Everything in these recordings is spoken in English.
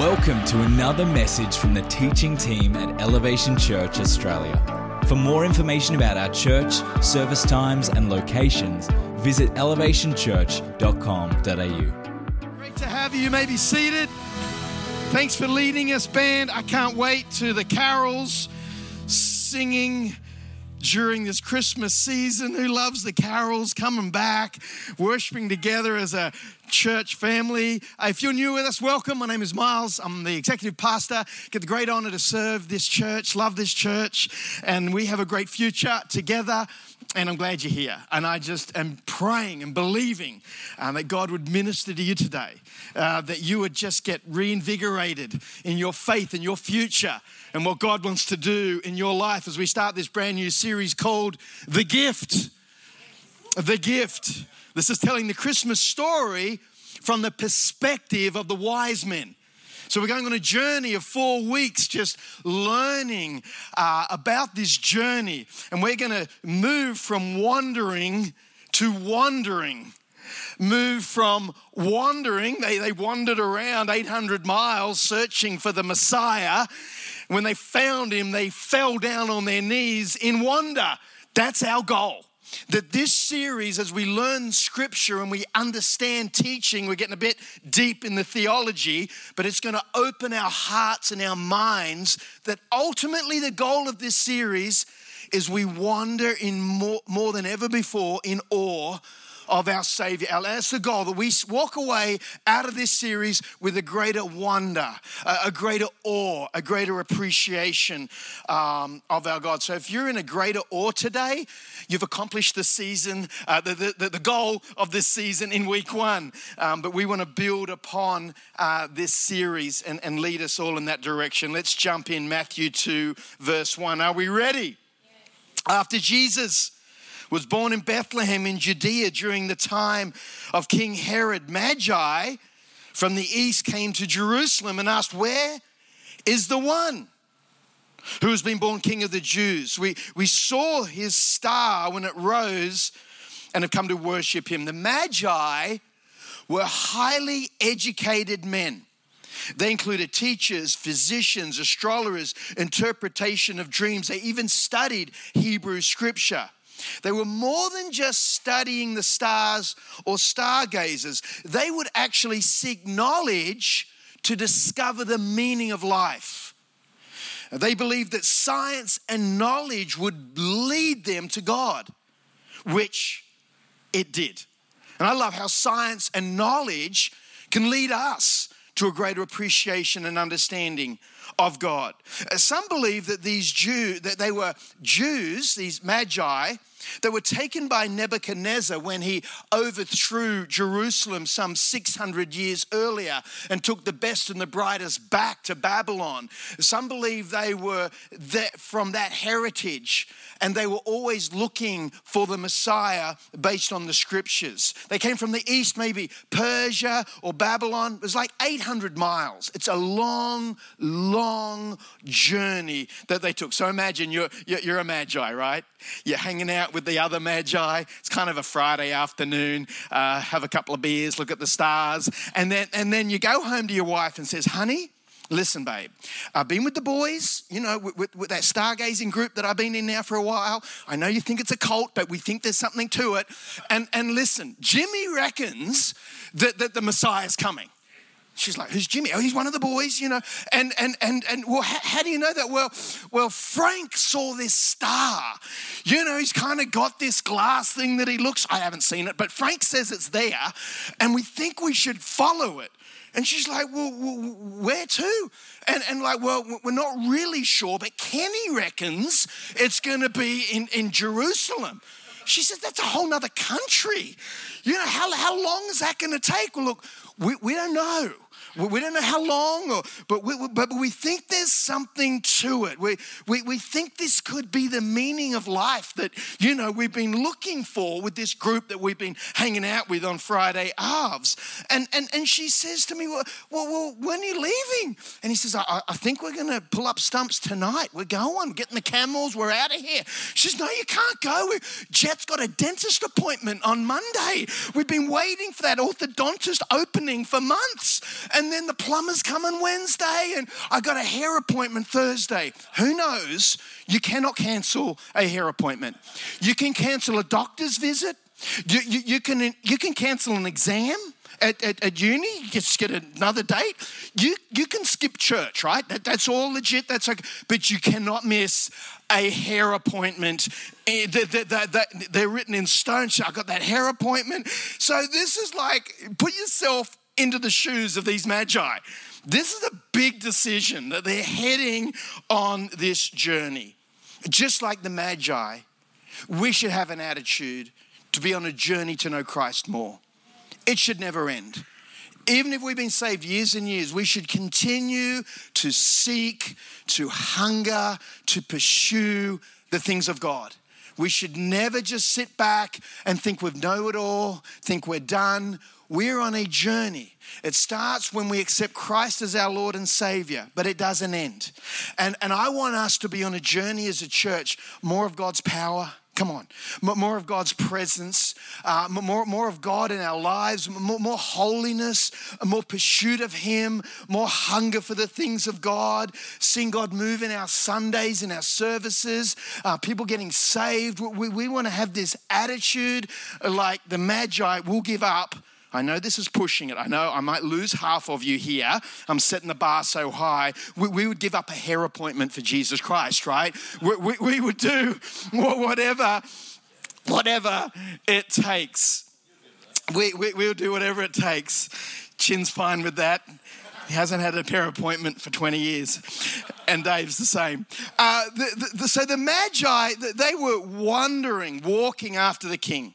Welcome to another message from the teaching team at Elevation Church Australia. For more information about our church, service times, and locations, visit elevationchurch.com.au. Great to have you. You may be seated. Thanks for leading us, band. I can't wait to the carols, singing during this Christmas season. Who loves the carols coming back, worshiping together as a church family? Uh, if you're new with us, welcome. My name is Miles. I'm the executive pastor. Get the great honor to serve this church, love this church, and we have a great future together and I'm glad you're here. And I just am praying and believing uh, that God would minister to you today, uh, that you would just get reinvigorated in your faith and your future and what God wants to do in your life as we start this brand new series called The Gift. The Gift. This is telling the Christmas story from the perspective of the wise men. So, we're going on a journey of four weeks just learning uh, about this journey. And we're going to move from wandering to wandering. Move from wandering, they, they wandered around 800 miles searching for the Messiah. When they found him, they fell down on their knees in wonder. That's our goal that this series, as we learn scripture and we understand teaching, we're getting a bit deep in the theology, but it's going to open our hearts and our minds that ultimately the goal of this series is we wander in more, more than ever before in awe of our Savior. That's the goal that we walk away out of this series with a greater wonder, a greater awe, a greater appreciation um, of our God. So if you're in a greater awe today, you've accomplished the season, uh, the, the, the, goal of this season in week one. Um, but we want to build upon uh, this series and, and lead us all in that direction. Let's jump in Matthew 2, verse 1. Are we ready? Yes. After Jesus was born in Bethlehem in Judea during the time of King Herod. Magi from the east came to Jerusalem and asked, Where is the one? Who has been born king of the Jews? We, we saw his star when it rose and have come to worship him. The Magi were highly educated men. They included teachers, physicians, astrologers, interpretation of dreams. They even studied Hebrew scripture. They were more than just studying the stars or stargazers, they would actually seek knowledge to discover the meaning of life. They believed that science and knowledge would lead them to God, which it did. And I love how science and knowledge can lead us to a greater appreciation and understanding of God. Uh, some believe that these Jews, that they were Jews, these magi, that were taken by Nebuchadnezzar when he overthrew Jerusalem some 600 years earlier and took the best and the brightest back to Babylon. Some believe they were from that heritage and they were always looking for the Messiah based on the scriptures. They came from the east, maybe Persia or Babylon. It was like 800 miles. It's a long, long journey that they took. So imagine you're, you're a magi, right? You're hanging out with the other magi. It's kind of a Friday afternoon. Uh, have a couple of beers, look at the stars, and then and then you go home to your wife and says, "Honey." Listen, babe, I've been with the boys, you know, with, with, with, that stargazing group that I've been in now for a while. I know you think it's a cult, but we think there's something to it. And, and listen, Jimmy reckons that, that the Messiah's coming. She's like, who's Jimmy? Oh, he's one of the boys, you know. And and and and well, how, how, do you know that? Well, well, Frank saw this star. You know, he's kind of got this glass thing that he looks. I haven't seen it, but Frank says it's there, and we think we should follow it. And she's like, well, where to? And, and like, well, we're not really sure, but Kenny reckons it's going to be in, in Jerusalem. She said, that's a whole nother country. You know, how, how long is that going to take? Well, look, we, we don't know. We don't know how long, or, but, we, but we think there's something to it. We, we, we think this could be the meaning of life that, you know, we've been looking for with this group that we've been hanging out with on Friday Arves. And, and, and she says to me, well, well, well when are you leaving? And he says, I, I think we're going to pull up stumps tonight. We're going, getting the camels, we're out of here. She says, no, you can't go. Jet's got a dentist appointment on Monday. We've been waiting for that orthodontist opening for months. And then the plumber's coming Wednesday, and I got a hair appointment Thursday. Who knows? You cannot cancel a hair appointment. You can cancel a doctor's visit. You, you, you can, you can cancel an exam at, at, at uni, you just get another date. You, you can skip church, right? That, that's all legit, that's okay. But you cannot miss a hair appointment. Eh, they're written in stone. So I got that hair appointment. So this is like, put yourself into the shoes of these magi. This is a big decision that they're heading on this journey. Just like the magi, we should have an attitude to be on a journey to know Christ more it should never end. Even if we've been saved years and years, we should continue to seek, to hunger, to pursue the things of God. We should never just sit back and think we've know it all, think we're done. We're on a journey. It starts when we accept Christ as our Lord and Savior, but it doesn't end. And, and I want us to be on a journey as a church, more of God's power, Come on. More of God's presence, uh, more, more of God in our lives, more, more holiness, more pursuit of Him, more hunger for the things of God, seeing God move in our Sundays, in our services, uh, people getting saved. We, we want to have this attitude like the Magi will give up I know this is pushing it. I know I might lose half of you here. I'm setting the bar so high. We, we would give up a hair appointment for Jesus Christ, right? We, we, we would do whatever, whatever it takes. We, we, we'll do whatever it takes. Chin's fine with that. He hasn't had a hair appointment for 20 years. And Dave's the same. Uh, the, the, so the Magi, they were wandering, walking after the king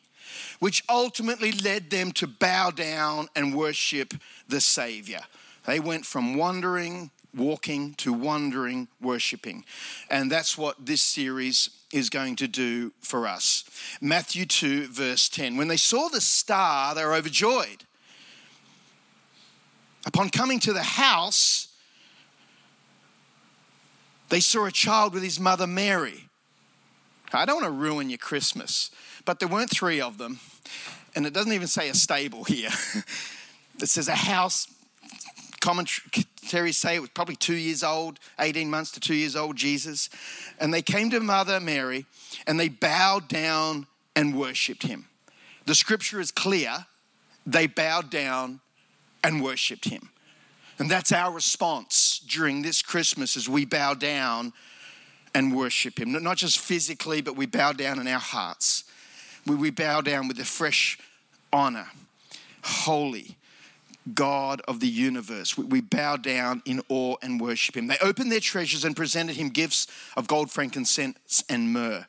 which ultimately led them to bow down and worship the Savior. They went from wandering, walking to wandering, worshiping. And that's what this series is going to do for us. Matthew 2, verse 10. When they saw the star, they were overjoyed. Upon coming to the house, they saw a child with his mother Mary. I don't want to ruin your Christmas, but there weren't three of them. And it doesn't even say a stable here. it says a house. Commentaries say it was probably two years old, 18 months to two years old, Jesus. And they came to Mother Mary and they bowed down and worshiped him. The scripture is clear. They bowed down and worshiped him. And that's our response during this Christmas as we bow down and worship him. Not just physically, but we bow down in our hearts we, we bow down with a fresh honor, holy. God of the universe. We bow down in awe and worship him. They opened their treasures and presented him gifts of gold, frankincense, and myrrh.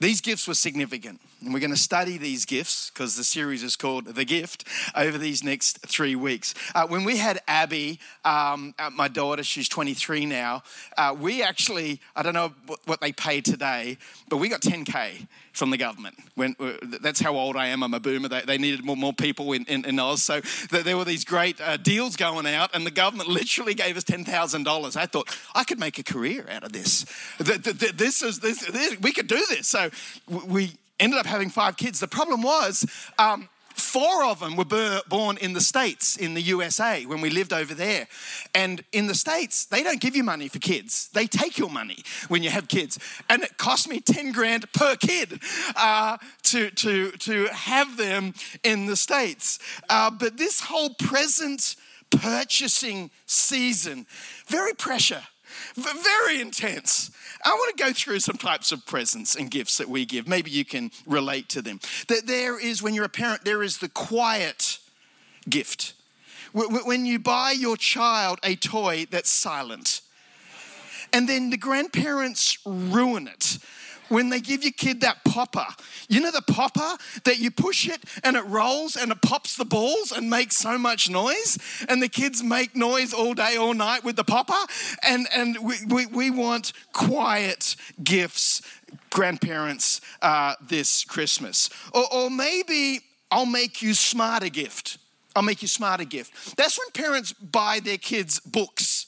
These gifts were significant. And we're going to study these gifts because the series is called The Gift over these next three weeks. Uh, when we had Abby, um, uh, my daughter, she's 23 now, uh, we actually, I don't know what they pay today, but we got 10K from the government. When, uh, that's how old I am. I'm a boomer. They, they needed more, more people in, in, in Oz. So there were these great uh, deals going out, and the government literally gave us $10,000. I thought, I could make a career out of this. This is, this, this, we could do this. So we ended up having five kids. The problem was, um, four of them were born in the States, in the USA, when we lived over there. And in the States, they don't give you money for kids. They take your money when you have kids. And it cost me 10 grand per kid uh, to, to, to have them in the States. Uh, but this whole present purchasing season, very pressure very intense. I want to go through some types of presents and gifts that we give. Maybe you can relate to them. That there is, when you're a parent, there is the quiet gift. When you buy your child a toy that's silent, and then the grandparents ruin it when they give your kid that popper. You know the popper that you push it and it rolls and it pops the balls and makes so much noise? And the kids make noise all day, all night with the popper. And, and we, we, we want quiet gifts, grandparents, uh, this Christmas. Or, or maybe I'll make you smarter gift. I'll make you smarter gift. That's when parents buy their kids books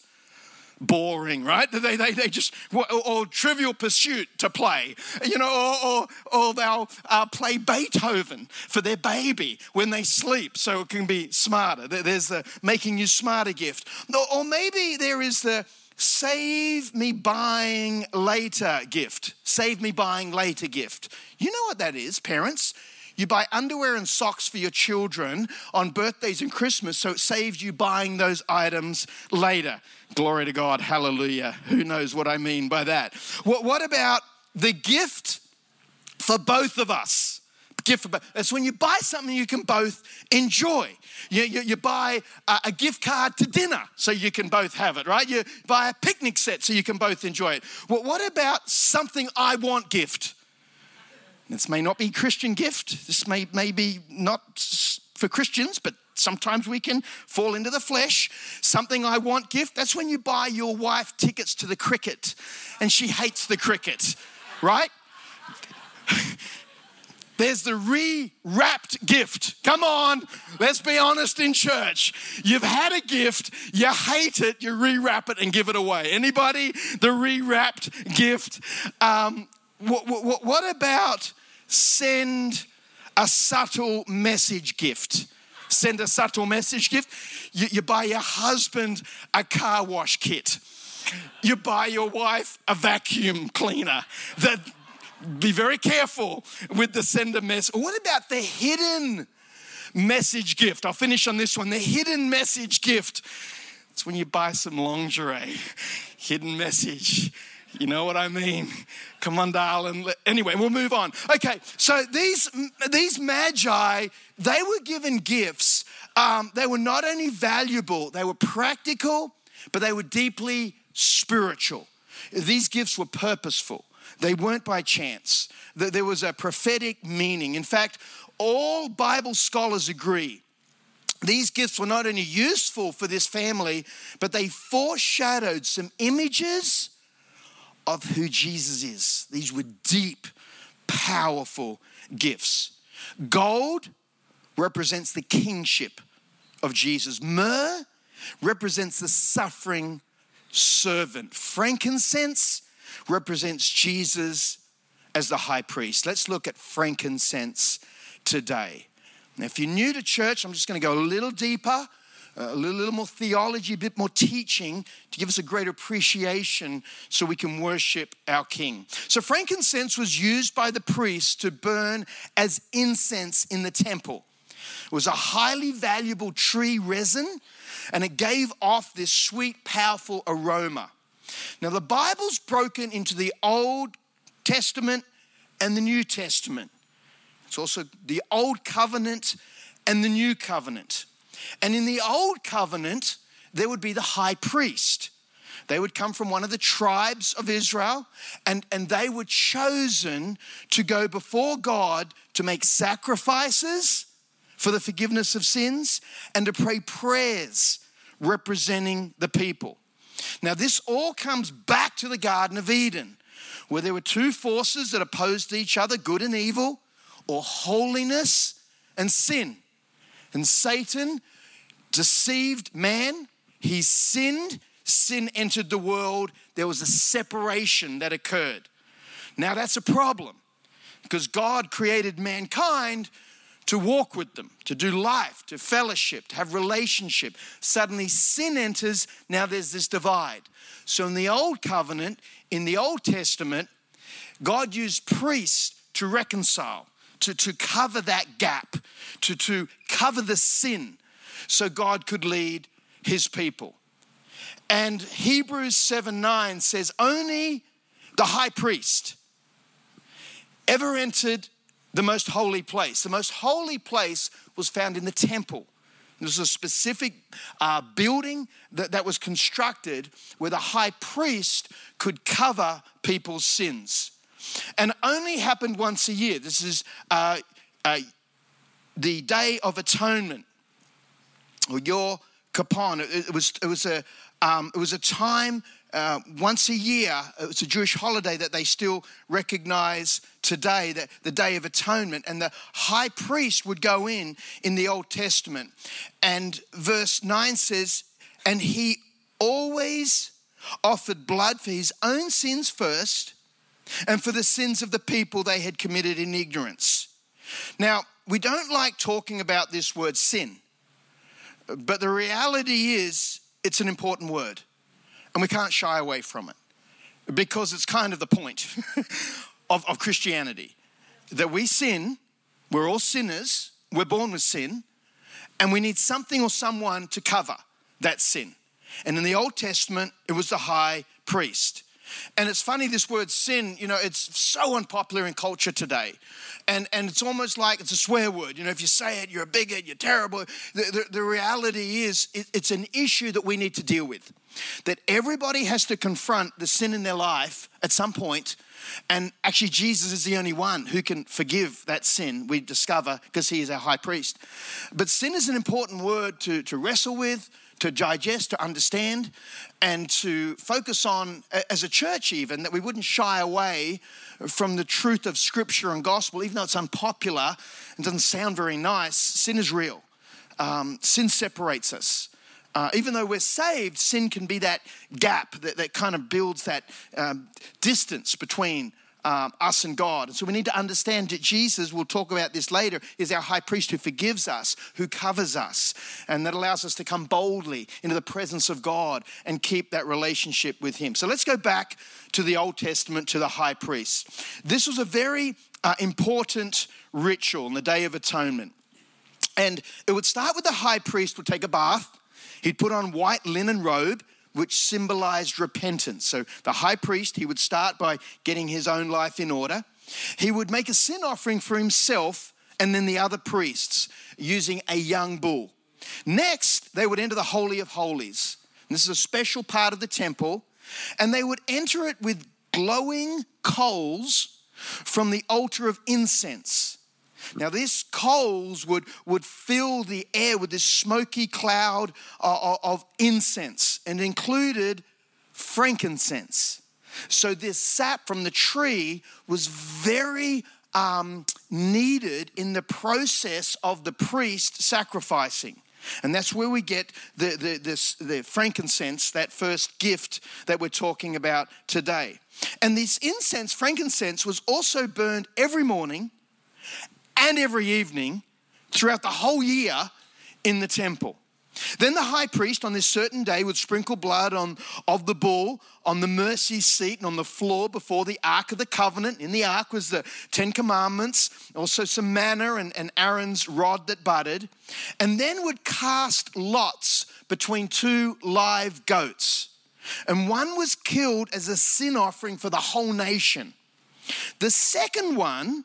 boring, right? They, they, they just, or, or trivial pursuit to play, you know, or, or, or they'll uh, play Beethoven for their baby when they sleep so it can be smarter. There's the making you smarter gift. Or, or maybe there is the save me buying later gift. Save me buying later gift. You know what that is, parents? You buy underwear and socks for your children on birthdays and Christmas, so it saves you buying those items later. Glory to God, hallelujah. Who knows what I mean by that? What, what about the gift for both of us? Gift for both. It's when you buy something you can both enjoy. You, you, you buy a, a, gift card to dinner so you can both have it, right? You buy a picnic set so you can both enjoy it. Well, what about something I want gift? This may not be Christian gift. This may, may be not for Christians, but sometimes we can fall into the flesh. Something I want gift. That's when you buy your wife tickets to the cricket and she hates the cricket, right? There's the re-wrapped gift. Come on, let's be honest in church. You've had a gift, you hate it, you rewrap it and give it away. Anybody? The re-wrapped gift. Um, what, what, what about send a subtle message gift? Send a subtle message gift. You, you buy your husband a car wash kit. You buy your wife a vacuum cleaner. That be very careful with the sender mess. What about the hidden message gift? I'll finish on this one. The hidden message gift. It's when you buy some lingerie. Hidden message. You know what I mean? Come on, darling. Anyway, we'll move on. Okay, so these these magi, they were given gifts. Um, they were not only valuable, they were practical, but they were deeply spiritual. These gifts were purposeful. They weren't by chance. There was a prophetic meaning. In fact, all Bible scholars agree these gifts were not only useful for this family, but they foreshadowed some images of who Jesus is. These were deep, powerful gifts. Gold represents the kingship of Jesus, myrrh represents the suffering servant, frankincense represents Jesus as the high priest. Let's look at frankincense today. Now, if you're new to church, I'm just going to go a little deeper a little, little, more theology, a bit more teaching to give us a greater appreciation so we can worship our King. So, frankincense was used by the priests to burn as incense in the temple. It was a highly valuable tree resin and it gave off this sweet, powerful aroma. Now, the Bible's broken into the Old Testament and the New Testament. It's also the Old Covenant and the New Covenant. And in the old covenant, there would be the high priest. They would come from one of the tribes of Israel, and, and they were chosen to go before God to make sacrifices for the forgiveness of sins and to pray prayers representing the people. Now, this all comes back to the Garden of Eden, where there were two forces that opposed each other good and evil, or holiness and sin. And Satan deceived man, he sinned, sin entered the world, there was a separation that occurred. Now that's a problem because God created mankind to walk with them, to do life, to fellowship, to have relationship. Suddenly sin enters, now there's this divide. So in the old covenant, in the Old Testament, God used priests to reconcile to, to cover that gap, to, to cover the sin, so God could lead his people. And Hebrews 7 9 says, Only the high priest ever entered the most holy place. The most holy place was found in the temple. There's a specific uh, building that, that was constructed where the high priest could cover people's sins and only happened once a year. This is uh, uh, the Day of Atonement, or Yom Kippur. It, it, was, it, was, a, um, it was a time uh, once a year, it's a Jewish holiday that they still recognize today, the, the Day of Atonement. And the high priest would go in in the Old Testament. And verse 9 says, And he always offered blood for his own sins first and for the sins of the people they had committed in ignorance. Now, we don't like talking about this word sin, but the reality is it's an important word, and we can't shy away from it because it's kind of the point of, of Christianity that we sin, we're all sinners, we're born with sin, and we need something or someone to cover that sin. And in the Old Testament, it was the high priest. And it's funny, this word sin, you know, it's so unpopular in culture today. And, and it's almost like it's a swear word. You know, if you say it, you're a bigot, you're terrible. The, the, the reality is, it, it's an issue that we need to deal with. That everybody has to confront the sin in their life at some point. and actually, Jesus is the only one who can forgive that sin, we discover, because he is our high priest. But sin is an important word to, to wrestle with, to digest, to understand, and to focus on as a church, even that we wouldn't shy away from the truth of scripture and gospel, even though it's unpopular and doesn't sound very nice. Sin is real, um, sin separates us. Uh, even though we're saved, sin can be that gap that, that kind of builds that um, distance between um, us and God. And so we need to understand that Jesus, we'll talk about this later, is our high priest who forgives us, who covers us, and that allows us to come boldly into the presence of God and keep that relationship with Him. So let's go back to the Old Testament, to the high priest. This was a very uh, important ritual in the Day of Atonement. And it would start with the high priest would take a bath He'd put on white linen robe, which symbolized repentance. So the high priest, he would start by getting his own life in order. He would make a sin offering for himself and then the other priests using a young bull. Next, they would enter the Holy of Holies. This is a special part of the temple. And they would enter it with glowing coals from the altar of incense. Now, these coals would, would fill the air with this smoky cloud of, of incense and included frankincense. So, this sap from the tree was very um, needed in the process of the priest sacrificing. And that's where we get the, the, this, the frankincense, that first gift that we're talking about today. And this incense, frankincense, was also burned every morning and every evening throughout the whole year in the temple. Then the high priest on this certain day would sprinkle blood on, of the bull on the mercy seat and on the floor before the Ark of the Covenant. In the Ark was the Ten Commandments, also some manna and, and Aaron's rod that budded, and then would cast lots between two live goats. And one was killed as a sin offering for the whole nation. The second one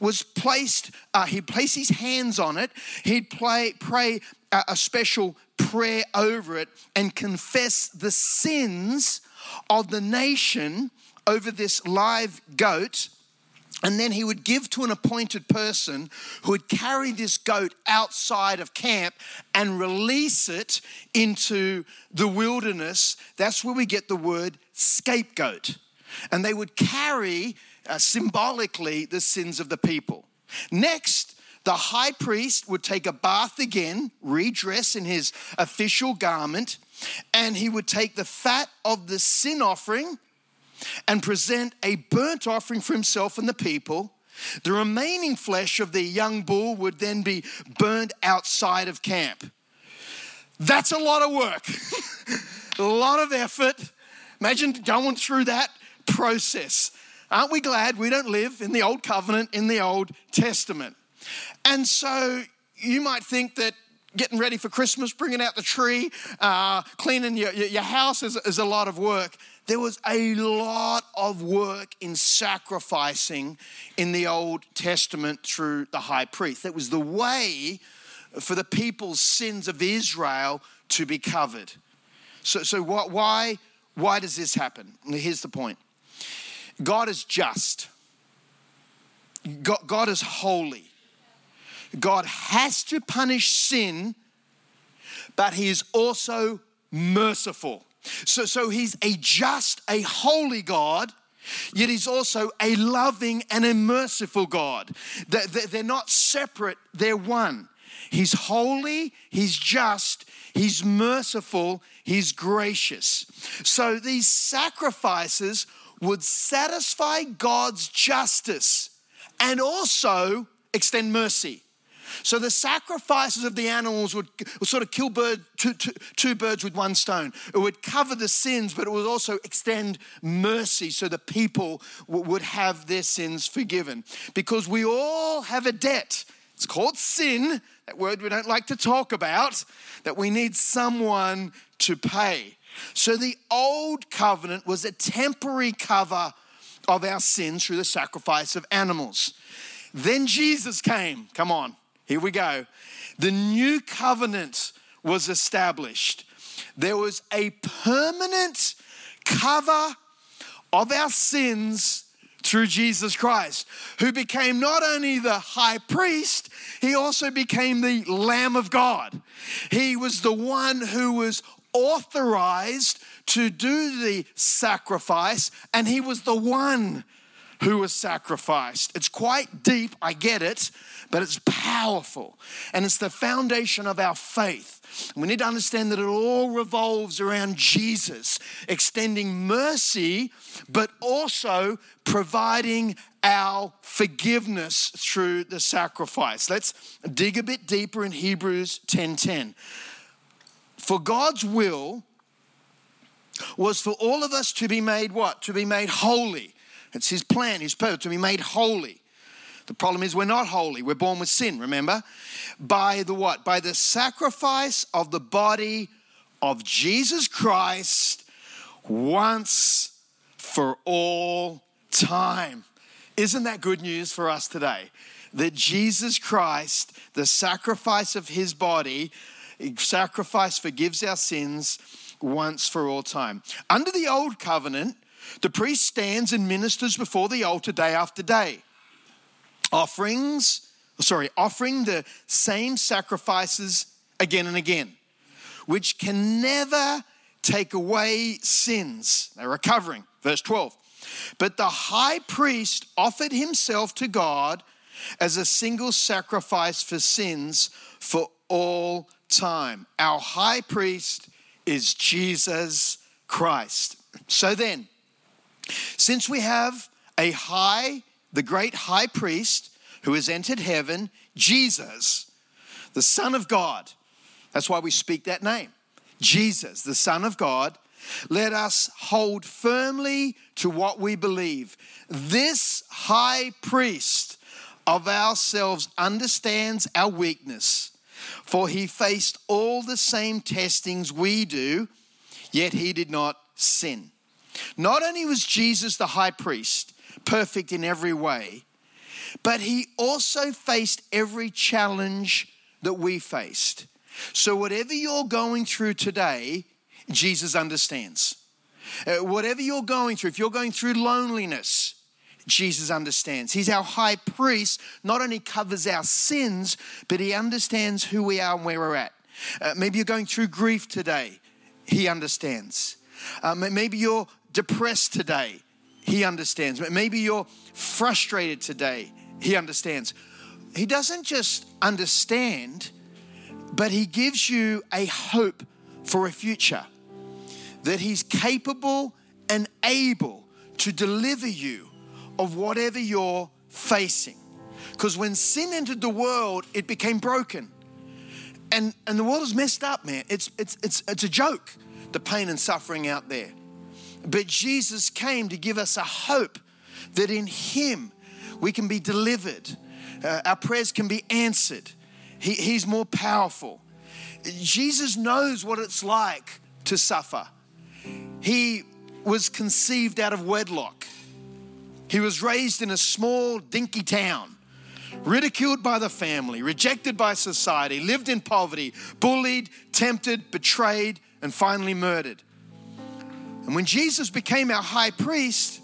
was placed, uh, he'd place his hands on it, he'd play, pray a, a special prayer over it and confess the sins of the nation over this live goat. And then he would give to an appointed person who would carry this goat outside of camp and release it into the wilderness. That's where we get the word scapegoat. And they would carry uh, symbolically the sins of the people. Next, the high priest would take a bath again, redress in his official garment, and he would take the fat of the sin offering and present a burnt offering for himself and the people. The remaining flesh of the young bull would then be burned outside of camp. That's a lot of work, a lot of effort. Imagine going through that process. Aren't we glad we don't live in the Old Covenant, in the Old Testament? And so you might think that getting ready for Christmas, bringing out the tree, uh, cleaning your, your house is, is a lot of work. There was a lot of work in sacrificing in the Old Testament through the high priest. That was the way for the people's sins of Israel to be covered. So, so why, why does this happen? Here's the point God is just, God, God is holy. God has to punish sin, but He is also merciful. So, so He's a just, a holy God. Yet he's also a loving and a merciful God. They're not separate, they're one. He's holy, he's just, He's merciful, He's gracious. So these sacrifices would satisfy God's justice and also extend mercy. So the sacrifices of the animals would, sort of kill bird, two, two, two birds with one stone. It would cover the sins, but it would also extend mercy so the people would have their sins forgiven. Because we all have a debt. It's called sin, that word we don't like to talk about, that we need someone to pay. So the old covenant was a temporary cover of our sins through the sacrifice of animals. Then Jesus came. Come on. Here we go. The new covenant was established. There was a permanent cover of our sins through Jesus Christ, who became not only the high priest, he also became the Lamb of God. He was the one who was authorized to do the sacrifice, and he was the one who was sacrificed. It's quite deep, I get it, but it's powerful. And it's the foundation of our faith. We need to understand that it all revolves around Jesus extending mercy, but also providing our forgiveness through the sacrifice. Let's dig a bit deeper in Hebrews 10:10. For God's will was for all of us to be made what? To be made holy. It's his plan, his purpose, to be made holy. The problem is we're not holy. We're born with sin, remember? By the what? By the sacrifice of the body of Jesus Christ once for all time. Isn't that good news for us today? That Jesus Christ, the sacrifice of his body, sacrifice forgives our sins once for all time. Under the old covenant, the priest stands and ministers before the altar day after day offerings, sorry, offering the same sacrifices again and again, which can never take away sins. They're recovering. Verse 12. But the high priest offered himself to God as a single sacrifice for sins for all time. Our high priest is Jesus Christ. So then, since we have a high the great high priest who has entered heaven, Jesus, the Son of God. That's why we speak that name. Jesus, the Son of God. Let us hold firmly to what we believe. This high priest of ourselves understands our weakness, for he faced all the same testings we do, yet he did not sin. Not only was Jesus the high priest, perfect in every way, but he also faced every challenge that we faced. So, whatever you're going through today, Jesus understands. Uh, whatever you're going through, if you're going through loneliness, Jesus understands. He's our high priest, not only covers our sins, but he understands who we are and where we're at. Uh, maybe you're going through grief today, he understands. Uh, maybe you're depressed today, he understands. Maybe you're frustrated today. He understands. He doesn't just understand, but He gives you a hope for a future. That He's capable and able to deliver you of whatever you're facing. Because when sin entered the world, it became broken. And, and the world is messed up, man. It's, it's, it's, it's a joke, the pain and suffering out there. But Jesus came to give us a hope that in Him we can be delivered, uh, our prayers can be answered. He, he's more powerful. Jesus knows what it's like to suffer. He was conceived out of wedlock. He was raised in a small, dinky town, ridiculed by the family, rejected by society, lived in poverty, bullied, tempted, betrayed, and finally murdered. And when Jesus became our high priest,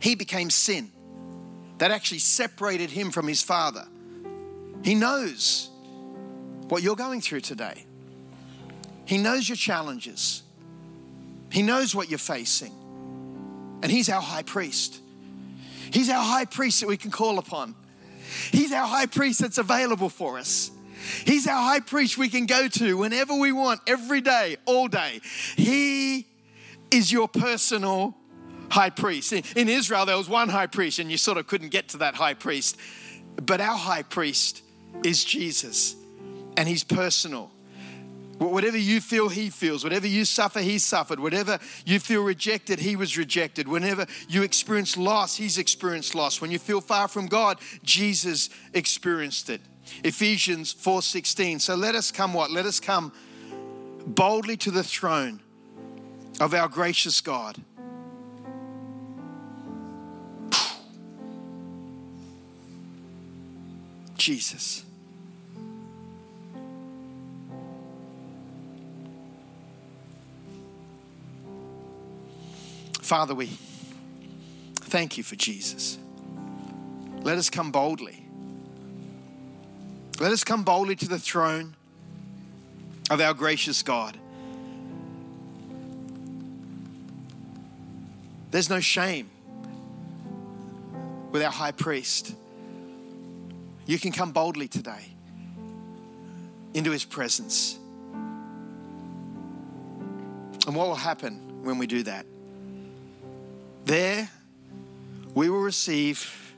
he became sin. That actually separated him from his Father. He knows what you're going through today, he knows your challenges, he knows what you're facing. And he's our high priest. He's our high priest that we can call upon. He's our high priest that's available for us. He's our high priest we can go to whenever we want, every day, all day. He is your personal high priest. In Israel, there was one high priest, and you sort of couldn't get to that high priest. But our high priest is Jesus, and he's personal. Whatever you feel, he feels. Whatever you suffer, he suffered. Whatever you feel rejected, he was rejected. Whenever you experience loss, he's experienced loss. When you feel far from God, Jesus experienced it. Ephesians 4:16. So let us come what? Let us come boldly to the throne of our gracious God. Jesus. Father, we thank you for Jesus. Let us come boldly. Let us come boldly to the throne of our gracious God. There's no shame with our high priest. You can come boldly today into his presence. And what will happen when we do that? There, we will receive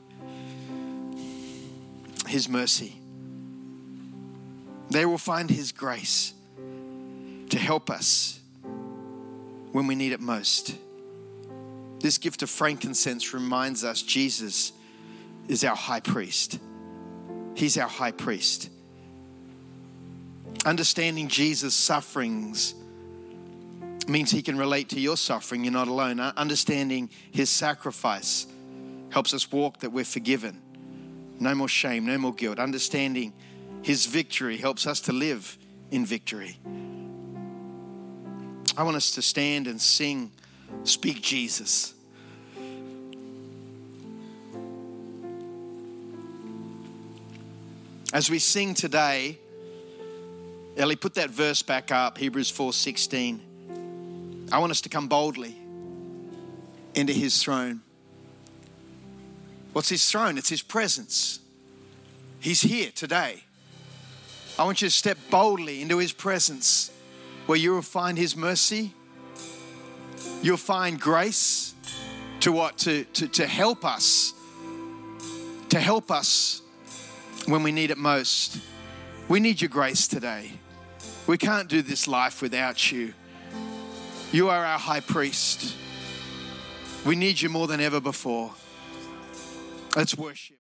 His mercy. There we'll find His grace to help us when we need it most. This gift of frankincense reminds us Jesus is our high priest. He's our high priest. Understanding Jesus' sufferings means he can relate to your suffering. You're not alone. Uh, understanding his sacrifice helps us walk that we're forgiven. No more shame, no more guilt. Understanding his victory helps us to live in victory. I want us to stand and sing, Speak Jesus. As we sing today, Ellie, put that verse back up, Hebrews 4:16. I want us to come boldly into his throne. What's his throne? It's his presence. He's here today. I want you to step boldly into his presence where you will find his mercy. You'll find grace to what? To, to, to help us. To help us when we need it most. We need your grace today. We can't do this life without you. You are our high priest. We need you more than ever before. Let's worship.